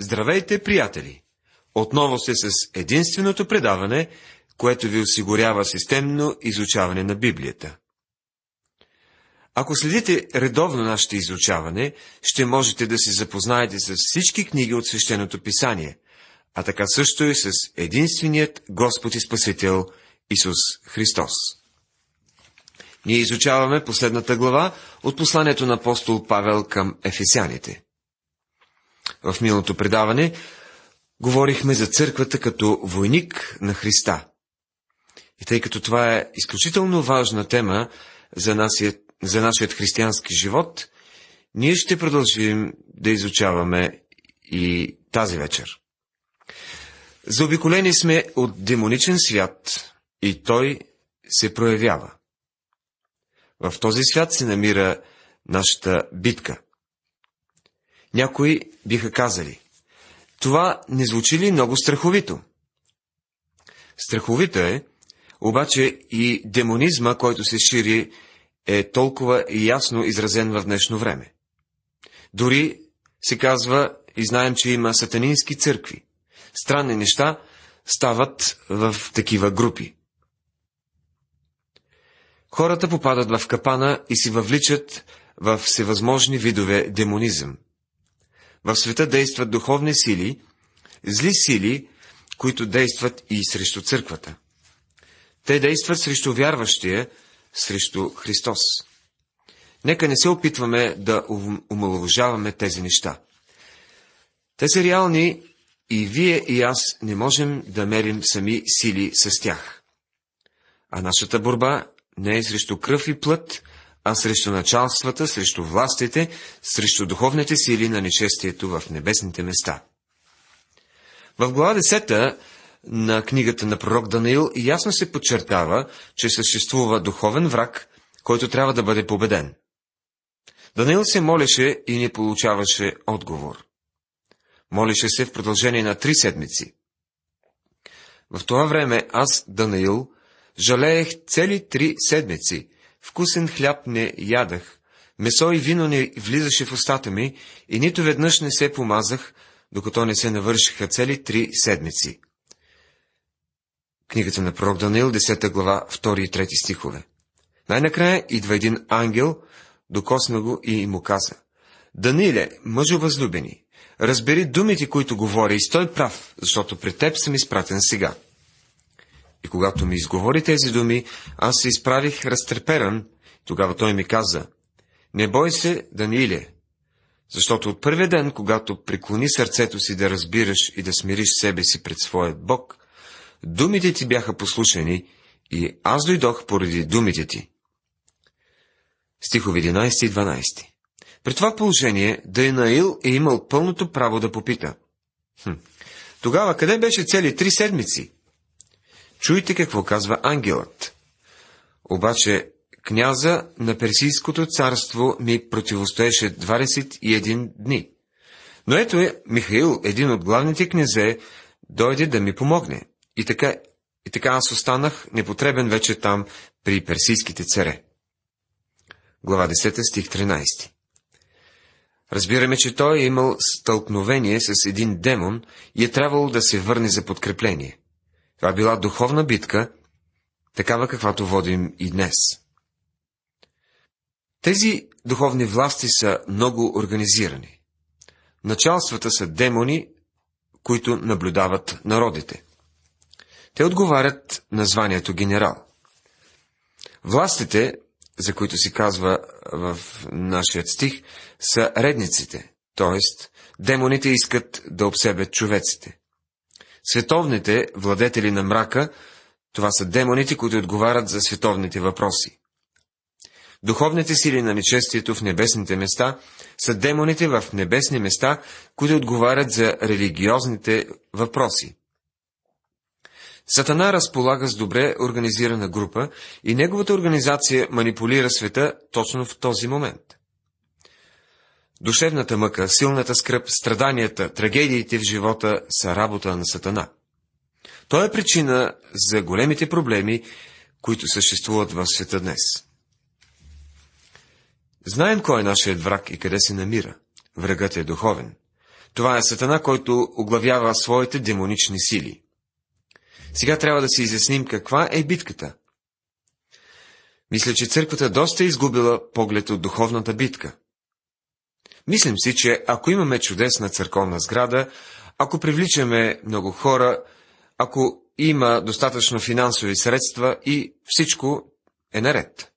Здравейте, приятели! Отново сте с единственото предаване, което ви осигурява системно изучаване на Библията. Ако следите редовно нашето изучаване, ще можете да се запознаете с всички книги от Свещеното писание, а така също и с единственият Господ и Спасител Исус Христос. Ние изучаваме последната глава от посланието на апостол Павел към ефесяните. В миналото предаване говорихме за църквата като войник на Христа. И тъй като това е изключително важна тема за, нашият, за нашият християнски живот, ние ще продължим да изучаваме и тази вечер. Заобиколени сме от демоничен свят и той се проявява. В този свят се намира нашата битка. Някои биха казали, това не звучи ли много страховито? Страховито е, обаче и демонизма, който се шири, е толкова ясно изразен в днешно време. Дори се казва и знаем, че има сатанински църкви. Странни неща стават в такива групи. Хората попадат в капана и си въвличат в всевъзможни видове демонизъм. В света действат духовни сили, зли сили, които действат и срещу църквата. Те действат срещу вярващия, срещу Христос. Нека не се опитваме да омалуважаваме тези неща. Те са реални и вие и аз не можем да мерим сами сили с тях. А нашата борба не е срещу кръв и плът, а срещу началствата, срещу властите, срещу духовните сили на нечестието в небесните места. В глава 10 на книгата на пророк Даниил ясно се подчертава, че съществува духовен враг, който трябва да бъде победен. Даниил се молеше и не получаваше отговор. Молеше се в продължение на три седмици. В това време аз, Данаил, жалеех цели три седмици, вкусен хляб не ядах, месо и вино не влизаше в устата ми и нито веднъж не се помазах, докато не се навършиха цели три седмици. Книгата на пророк Даниил, 10 глава, 2 и 3 стихове. Най-накрая идва един ангел, докосна го и му каза. Даниле, мъжо възлюбени, разбери думите, които говоря и стой прав, защото пред теб съм изпратен сега. И когато ми изговори тези думи, аз се изправих разтреперан, тогава той ми каза, не бой се, Данииле, защото от първия ден, когато преклони сърцето си да разбираш и да смириш себе си пред своят Бог, думите ти бяха послушани и аз дойдох поради думите ти. Стихове 11 и 12 При това положение Дайнаил е имал пълното право да попита. Хм, тогава къде беше цели три седмици? Чуйте какво казва ангелът. Обаче княза на Персийското царство ми противостоеше 21 дни. Но ето е, Михаил, един от главните князе, дойде да ми помогне. И така, и така аз останах непотребен вече там при персийските царе. Глава 10, стих 13 Разбираме, че той е имал стълкновение с един демон и е трябвало да се върне за подкрепление. Това била духовна битка, такава каквато водим и днес. Тези духовни власти са много организирани. Началствата са демони, които наблюдават народите. Те отговарят на званието генерал. Властите, за които си казва в нашия стих, са редниците, т.е. демоните искат да обсебят човеците. Световните владетели на мрака, това са демоните, които отговарят за световните въпроси. Духовните сили на нечестието в небесните места са демоните в небесни места, които отговарят за религиозните въпроси. Сатана разполага с добре организирана група и неговата организация манипулира света точно в този момент. Душевната мъка, силната скръп, страданията, трагедиите в живота са работа на Сатана. Той е причина за големите проблеми, които съществуват в света днес. Знаем кой е нашият враг и къде се намира. Врагът е духовен. Това е Сатана, който оглавява своите демонични сили. Сега трябва да си изясним каква е битката. Мисля, че църквата доста е изгубила поглед от духовната битка. Мислим си, че ако имаме чудесна църковна сграда, ако привличаме много хора, ако има достатъчно финансови средства и всичко е наред.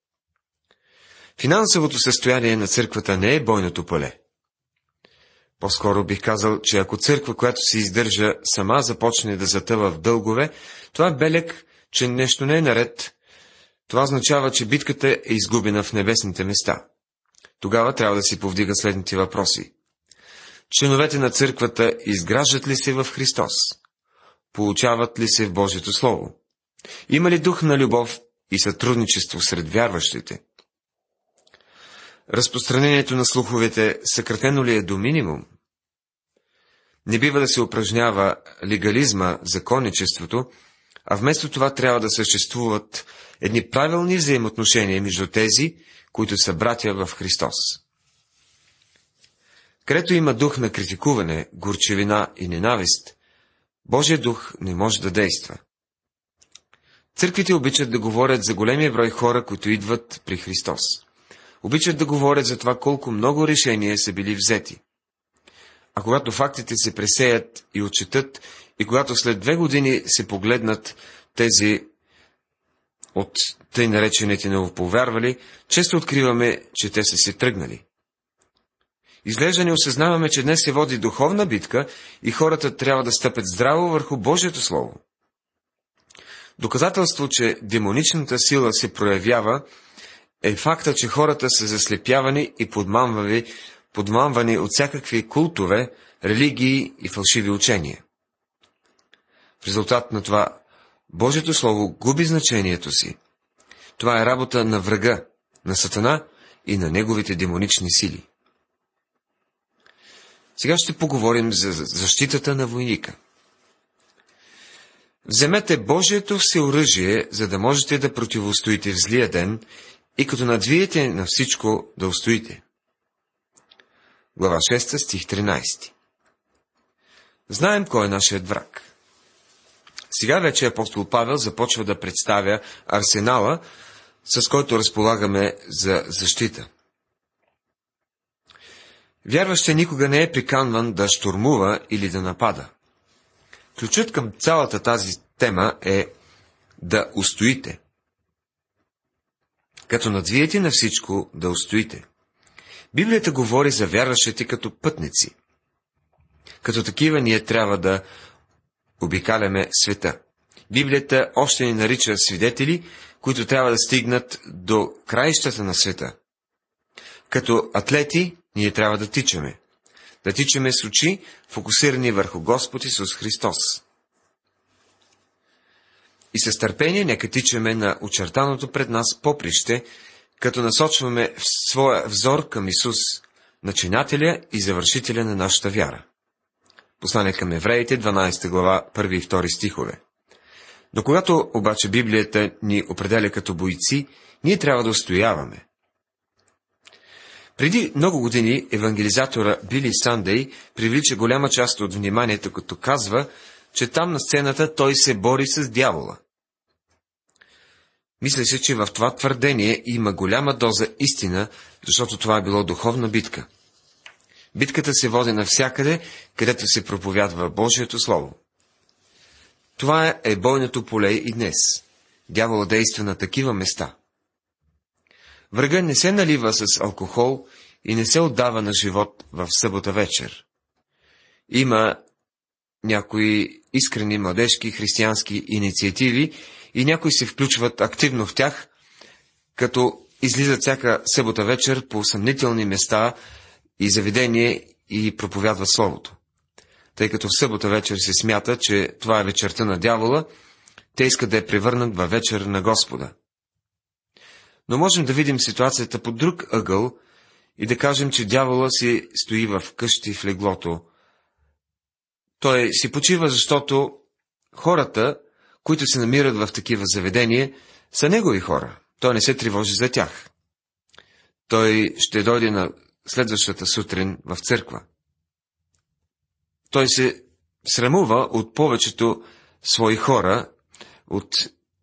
Финансовото състояние на църквата не е бойното поле. По-скоро бих казал, че ако църква, която се издържа, сама започне да затъва в дългове, това е белег, че нещо не е наред. Това означава, че битката е изгубена в небесните места. Тогава трябва да си повдига следните въпроси. Членовете на църквата изграждат ли се в Христос? Получават ли се в Божието Слово? Има ли дух на любов и сътрудничество сред вярващите? Разпространението на слуховете съкратено ли е до минимум? Не бива да се упражнява легализма, законничеството, а вместо това трябва да съществуват едни правилни взаимоотношения между тези, които са братя в Христос. Където има дух на критикуване, горчевина и ненавист, Божия дух не може да действа. Църквите обичат да говорят за големия брой хора, които идват при Христос. Обичат да говорят за това колко много решения са били взети. А когато фактите се пресеят и отчетат, и когато след две години се погледнат тези от тъй наречените новоповярвали, често откриваме, че те са се тръгнали. Изглежда не осъзнаваме, че днес се води духовна битка и хората трябва да стъпят здраво върху Божието Слово. Доказателство, че демоничната сила се проявява, е факта, че хората са заслепявани и подмамвани, подмамвани от всякакви култове, религии и фалшиви учения. В резултат на това, Божието Слово губи значението си. Това е работа на врага, на Сатана и на неговите демонични сили. Сега ще поговорим за защитата на войника. Вземете Божието всеоръжие, за да можете да противостоите в злия ден и като надвиете на всичко да устоите. Глава 6, стих 13 Знаем кой е нашият враг. Сега вече апостол Павел започва да представя арсенала, с който разполагаме за защита. Вярващия никога не е приканван да штурмува или да напада. Ключът към цялата тази тема е да устоите. Като надвиете на всичко, да устоите. Библията говори за вярващите като пътници. Като такива ние трябва да обикаляме света. Библията още ни нарича свидетели, които трябва да стигнат до краищата на света. Като атлети ние трябва да тичаме. Да тичаме с очи, фокусирани върху Господ Исус Христос. И с търпение нека тичаме на очертаното пред нас поприще, като насочваме своя взор към Исус, начинателя и завършителя на нашата вяра. Послание към евреите, 12 глава, 1 и 2 стихове. Но когато обаче Библията ни определя като бойци, ние трябва да устояваме. Преди много години евангелизатора Били Сандей привлича голяма част от вниманието, като казва, че там на сцената той се бори с дявола. Мисля се, че в това твърдение има голяма доза истина, защото това е било духовна битка. Битката се води навсякъде, където се проповядва Божието Слово. Това е бойното поле и днес. Дявол действа на такива места. Врага не се налива с алкохол и не се отдава на живот в събота вечер. Има някои искрени младежки християнски инициативи и някои се включват активно в тях, като излизат всяка събота вечер по съмнителни места и заведение и проповядват Словото. Тъй като в събота вечер се смята, че това е вечерта на дявола, те искат да я превърнат във вечер на Господа. Но можем да видим ситуацията по друг ъгъл и да кажем, че дявола си стои в къщи в леглото. Той си почива, защото хората, които се намират в такива заведения, са негови хора. Той не се тревожи за тях. Той ще дойде на следващата сутрин в църква. той се срамува от повечето свои хора, от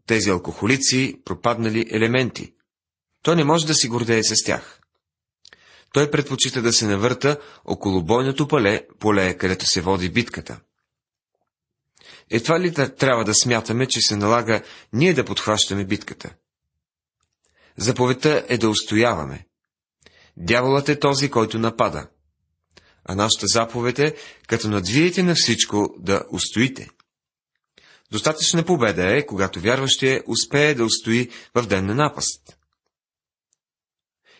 тези алкохолици, пропаднали елементи. Той не може да си гордее с тях. Той предпочита да се навърта около бойното поле, поле, където се води битката. Едва ли да трябва да смятаме, че се налага ние да подхващаме битката? Заповедта е да устояваме. Дяволът е този, който напада. А нашата заповед е, като надвиете на всичко, да устоите. Достатъчна победа е, когато вярващия успее да устои в ден на напаст.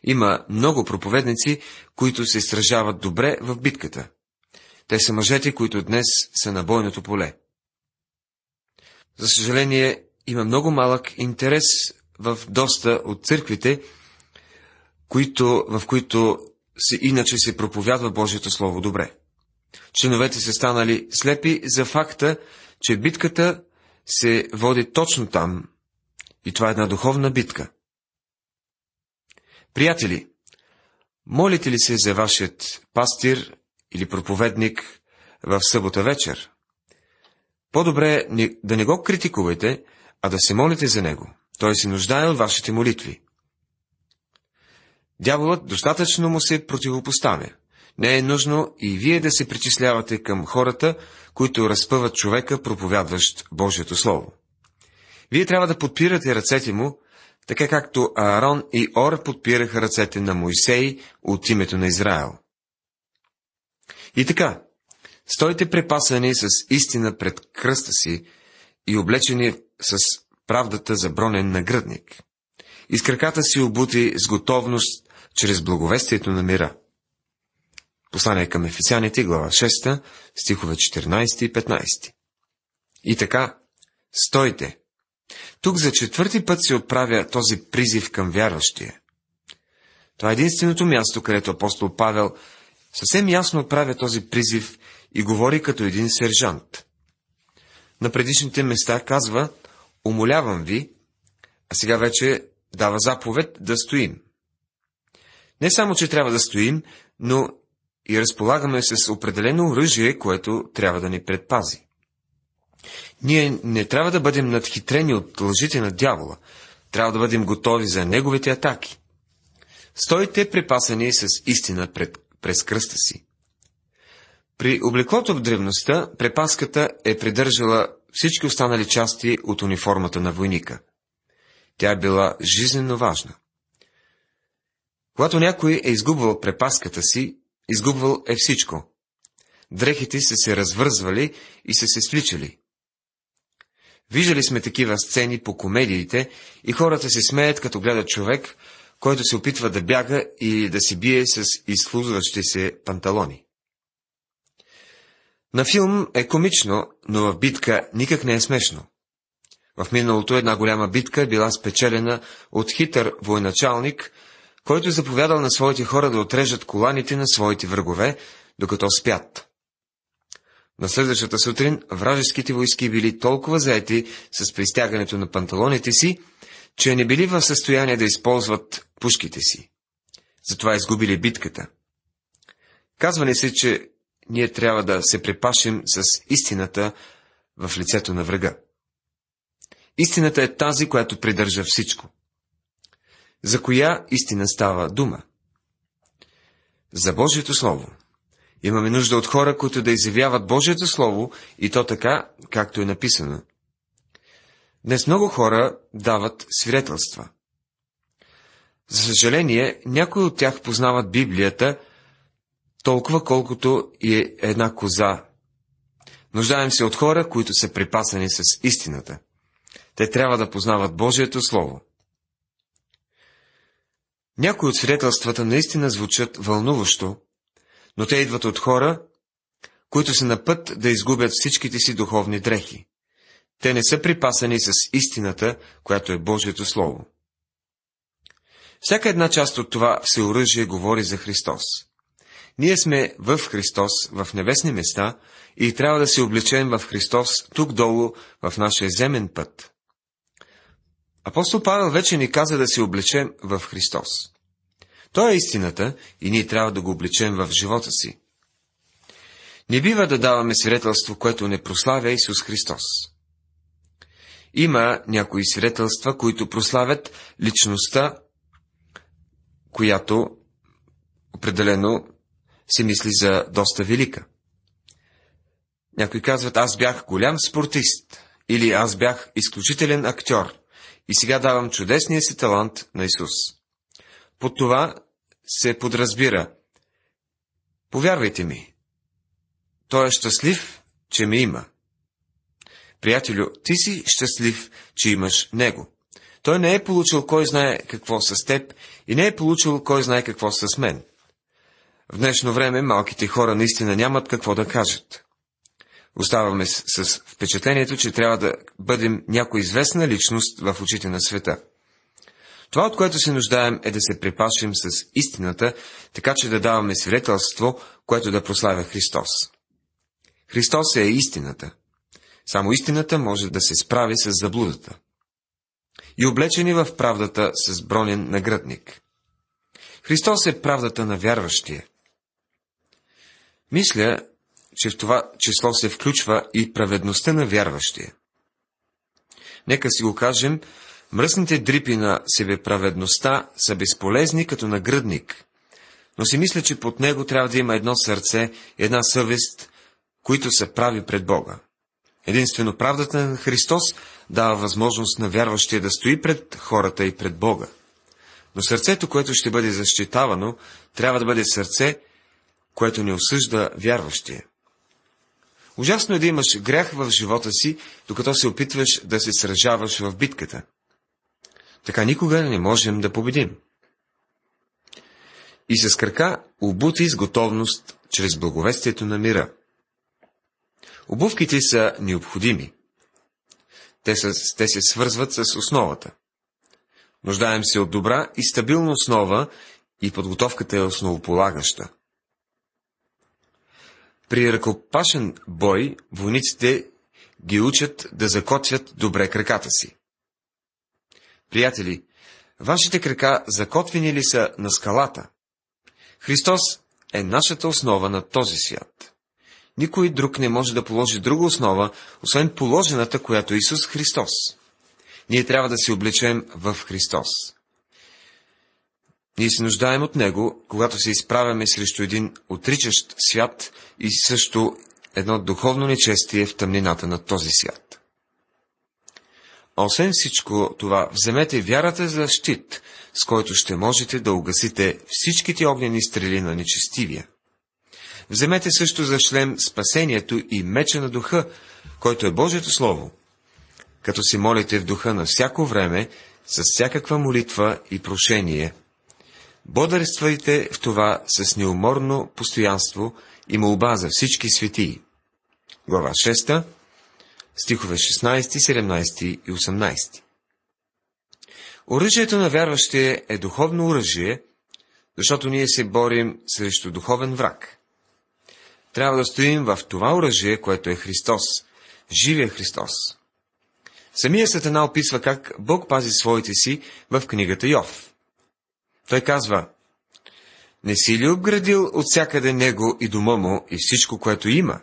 Има много проповедници, които се изражават добре в битката. Те са мъжете, които днес са на бойното поле. За съжаление, има много малък интерес в доста от църквите, които, в които се, иначе се проповядва Божието Слово добре. Членовете са станали слепи за факта, че битката се води точно там, и това е една духовна битка. Приятели, молите ли се за вашият пастир или проповедник в събота вечер? По-добре да не го критикувате, а да се молите за него. Той се нуждае от вашите молитви. Дяволът достатъчно му се противопоставя. Не е нужно и вие да се причислявате към хората, които разпъват човека, проповядващ Божието Слово. Вие трябва да подпирате ръцете му, така както Аарон и Ор подпираха ръцете на Моисей от името на Израел. И така, стойте препасани с истина пред кръста си и облечени с правдата за бронен нагръдник. Из краката си обути с готовност чрез благовестието на мира. Послание към Ефесяните, глава 6, стихове 14 и 15. И така, стойте! Тук за четвърти път се отправя този призив към вярващия. Това е единственото място, където апостол Павел съвсем ясно отправя този призив и говори като един сержант. На предишните места казва, умолявам ви, а сега вече дава заповед да стоим. Не само, че трябва да стоим, но и разполагаме с определено оръжие, което трябва да ни предпази. Ние не трябва да бъдем надхитрени от лъжите на дявола, трябва да бъдем готови за неговите атаки. Стойте припасани с истина пред, през кръста си. При облеклото в древността препаската е придържала всички останали части от униформата на войника. Тя е била жизненно важна. Когато някой е изгубвал препаската си, изгубвал е всичко. Дрехите са се развързвали и са се свличали. Виждали сме такива сцени по комедиите и хората се смеят, като гледат човек, който се опитва да бяга и да се бие с изслузващи се панталони. На филм е комично, но в битка никак не е смешно. В миналото една голяма битка била спечелена от хитър военачалник, който заповядал на своите хора да отрежат коланите на своите врагове, докато спят. На следващата сутрин вражеските войски били толкова заети с пристягането на панталоните си, че не били в състояние да използват пушките си. Затова изгубили битката. Казва ни се, че ние трябва да се препашим с истината в лицето на врага. Истината е тази, която придържа всичко. За коя истина става дума? За Божието Слово. Имаме нужда от хора, които да изявяват Божието Слово и то така, както е написано. Днес много хора дават свидетелства. За съжаление, някои от тях познават Библията толкова колкото и е една коза. Нуждаем се от хора, които са припасани с истината. Те трябва да познават Божието Слово. Някои от свидетелствата наистина звучат вълнуващо, но те идват от хора, които са на път да изгубят всичките си духовни дрехи. Те не са припасани с истината, която е Божието Слово. Всяка една част от това всеоръжие говори за Христос. Ние сме в Христос, в небесни места и трябва да се облечем в Христос тук долу, в нашия земен път. Апостол Павел вече ни каза да се облечем в Христос. Той е истината и ние трябва да го облечем в живота си. Не бива да даваме свидетелство, което не прославя Исус Христос. Има някои свидетелства, които прославят личността, която определено се мисли за доста велика. Някои казват, аз бях голям спортист, или аз бях изключителен актьор, и сега давам чудесния си талант на Исус. Под това се подразбира. Повярвайте ми, той е щастлив, че ме има. Приятелю, ти си щастлив, че имаш него. Той не е получил кой знае какво с теб и не е получил кой знае какво с мен. В днешно време малките хора наистина нямат какво да кажат. Оставаме с, с впечатлението, че трябва да бъдем някоя известна личност в очите на света. Това, от което се нуждаем, е да се припашим с истината, така че да даваме свидетелство, което да прославя Христос. Христос е истината. Само истината може да се справи с заблудата. И облечени в правдата с бронен нагръдник. Христос е правдата на вярващия. Мисля, че в това число се включва и праведността на вярващия. Нека си го кажем, мръсните дрипи на себеправедността са безполезни като нагръдник, но си мисля, че под него трябва да има едно сърце, една съвест, които са прави пред Бога. Единствено правдата на Христос дава възможност на вярващия да стои пред хората и пред Бога. Но сърцето, което ще бъде защитавано, трябва да бъде сърце, което не осъжда вярващия. Ужасно е да имаш грях в живота си, докато се опитваш да се сражаваш в битката. Така никога не можем да победим. И с крака обути с готовност чрез благовестието на мира. Обувките са необходими. Те, са, те се свързват с основата. Нуждаем се от добра и стабилна основа и подготовката е основополагаща. При ръкопашен бой войниците ги учат да закотвят добре краката си. Приятели, вашите крака закотвени ли са на скалата? Христос е нашата основа на този свят. Никой друг не може да положи друга основа, освен положената, която е Исус Христос. Ние трябва да се облечем в Христос. Ние се нуждаем от Него, когато се изправяме срещу един отричащ свят и също едно духовно нечестие в тъмнината на този свят. Освен всичко това, вземете вярата за щит, с който ще можете да угасите всичките огнени стрели на нечестивия. Вземете също за шлем спасението и меча на духа, който е Божието Слово, като си молите в духа на всяко време, с всякаква молитва и прошение. Бодърствайте в това с неуморно постоянство и молба за всички светии. Глава 6, стихове 16, 17 и 18. Оръжието на вярващия е духовно оръжие, защото ние се борим срещу духовен враг. Трябва да стоим в това оръжие, което е Христос, живия Христос. Самия Сатана описва как Бог пази своите си в книгата Йов. Той казва, не си ли обградил от всякъде него и дома му и всичко, което има?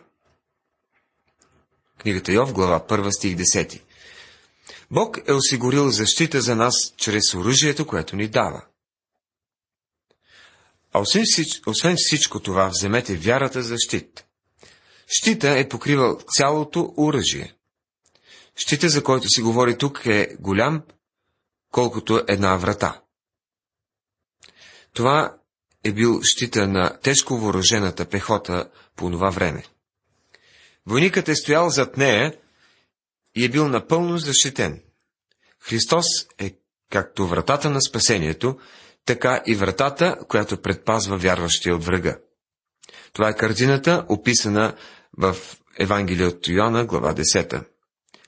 Книгата Йов, глава 1, стих 10. Бог е осигурил защита за нас чрез оръжието, което ни дава. А освен, всич, освен всичко това, вземете вярата за щит. Щита е покривал цялото оръжие. Щита, за който си говори тук, е голям, колкото една врата. Това е бил щита на тежко въоръжената пехота по това време. Войникът е стоял зад нея и е бил напълно защитен. Христос е както вратата на спасението, така и вратата, която предпазва вярващия от врага. Това е картината, описана в Евангелие от Йоанна, глава 10.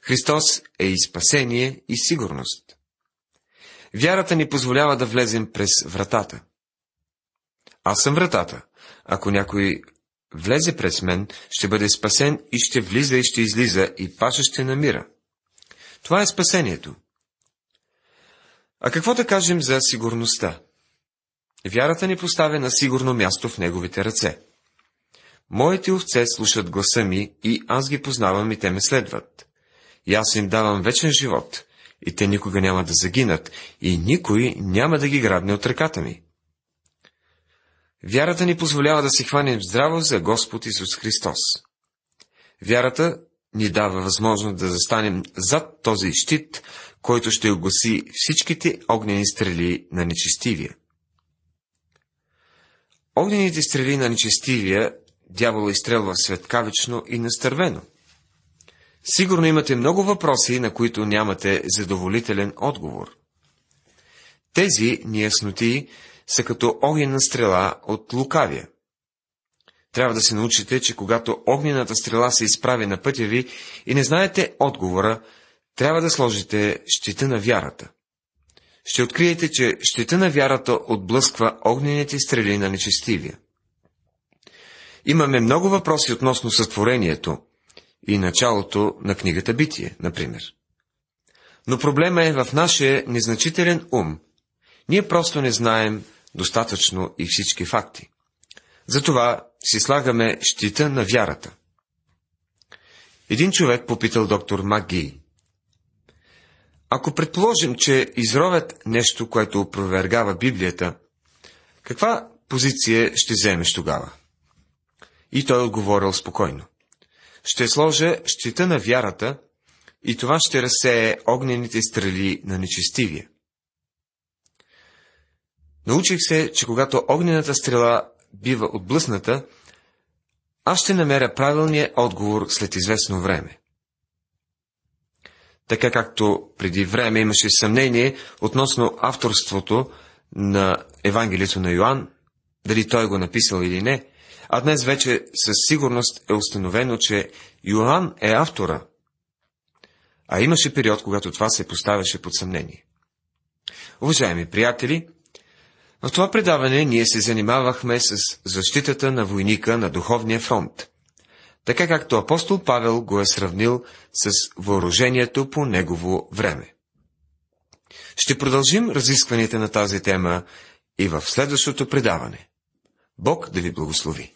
Христос е и спасение, и сигурност. Вярата ни позволява да влезем през вратата. Аз съм вратата. Ако някой влезе през мен, ще бъде спасен и ще влиза и ще излиза и паша ще намира. Това е спасението. А какво да кажем за сигурността? Вярата ни поставя на сигурно място в Неговите ръце. Моите овце слушат гласа ми и аз ги познавам и те ме следват. И аз им давам вечен живот, и те никога няма да загинат, и никой няма да ги грабне от ръката ми. Вярата ни позволява да се хванем здраво за Господ Исус Христос. Вярата ни дава възможност да застанем зад този щит, който ще огласи всичките огнени стрели на нечестивия. Огнените стрели на нечестивия дявола изстрелва светкавично и настървено. Сигурно имате много въпроси, на които нямате задоволителен отговор. Тези неясноти са като огнена стрела от лукавия. Трябва да се научите, че когато огнената стрела се изправи на пътя ви и не знаете отговора, трябва да сложите щита на вярата. Ще откриете, че щита на вярата отблъсква огнените стрели на нечестивия. Имаме много въпроси относно сътворението и началото на книгата Битие, например. Но проблема е в нашия незначителен ум. Ние просто не знаем достатъчно и всички факти. Затова си слагаме щита на вярата. Един човек попитал доктор Маги. Ако предположим, че изровят нещо, което опровергава Библията, каква позиция ще вземеш тогава? И той отговорил спокойно. Ще сложа щита на вярата и това ще разсее огнените стрели на нечестивия. Научих се, че когато огнената стрела бива отблъсната, аз ще намеря правилния отговор след известно време. Така както преди време имаше съмнение относно авторството на Евангелието на Йоанн, дали той го написал или не, а днес вече със сигурност е установено, че Йоанн е автора. А имаше период, когато това се поставяше под съмнение. Уважаеми приятели, в това предаване ние се занимавахме с защитата на войника на духовния фронт, така както апостол Павел го е сравнил с въоръжението по негово време. Ще продължим разискванията на тази тема и в следващото предаване. Бог да ви благослови!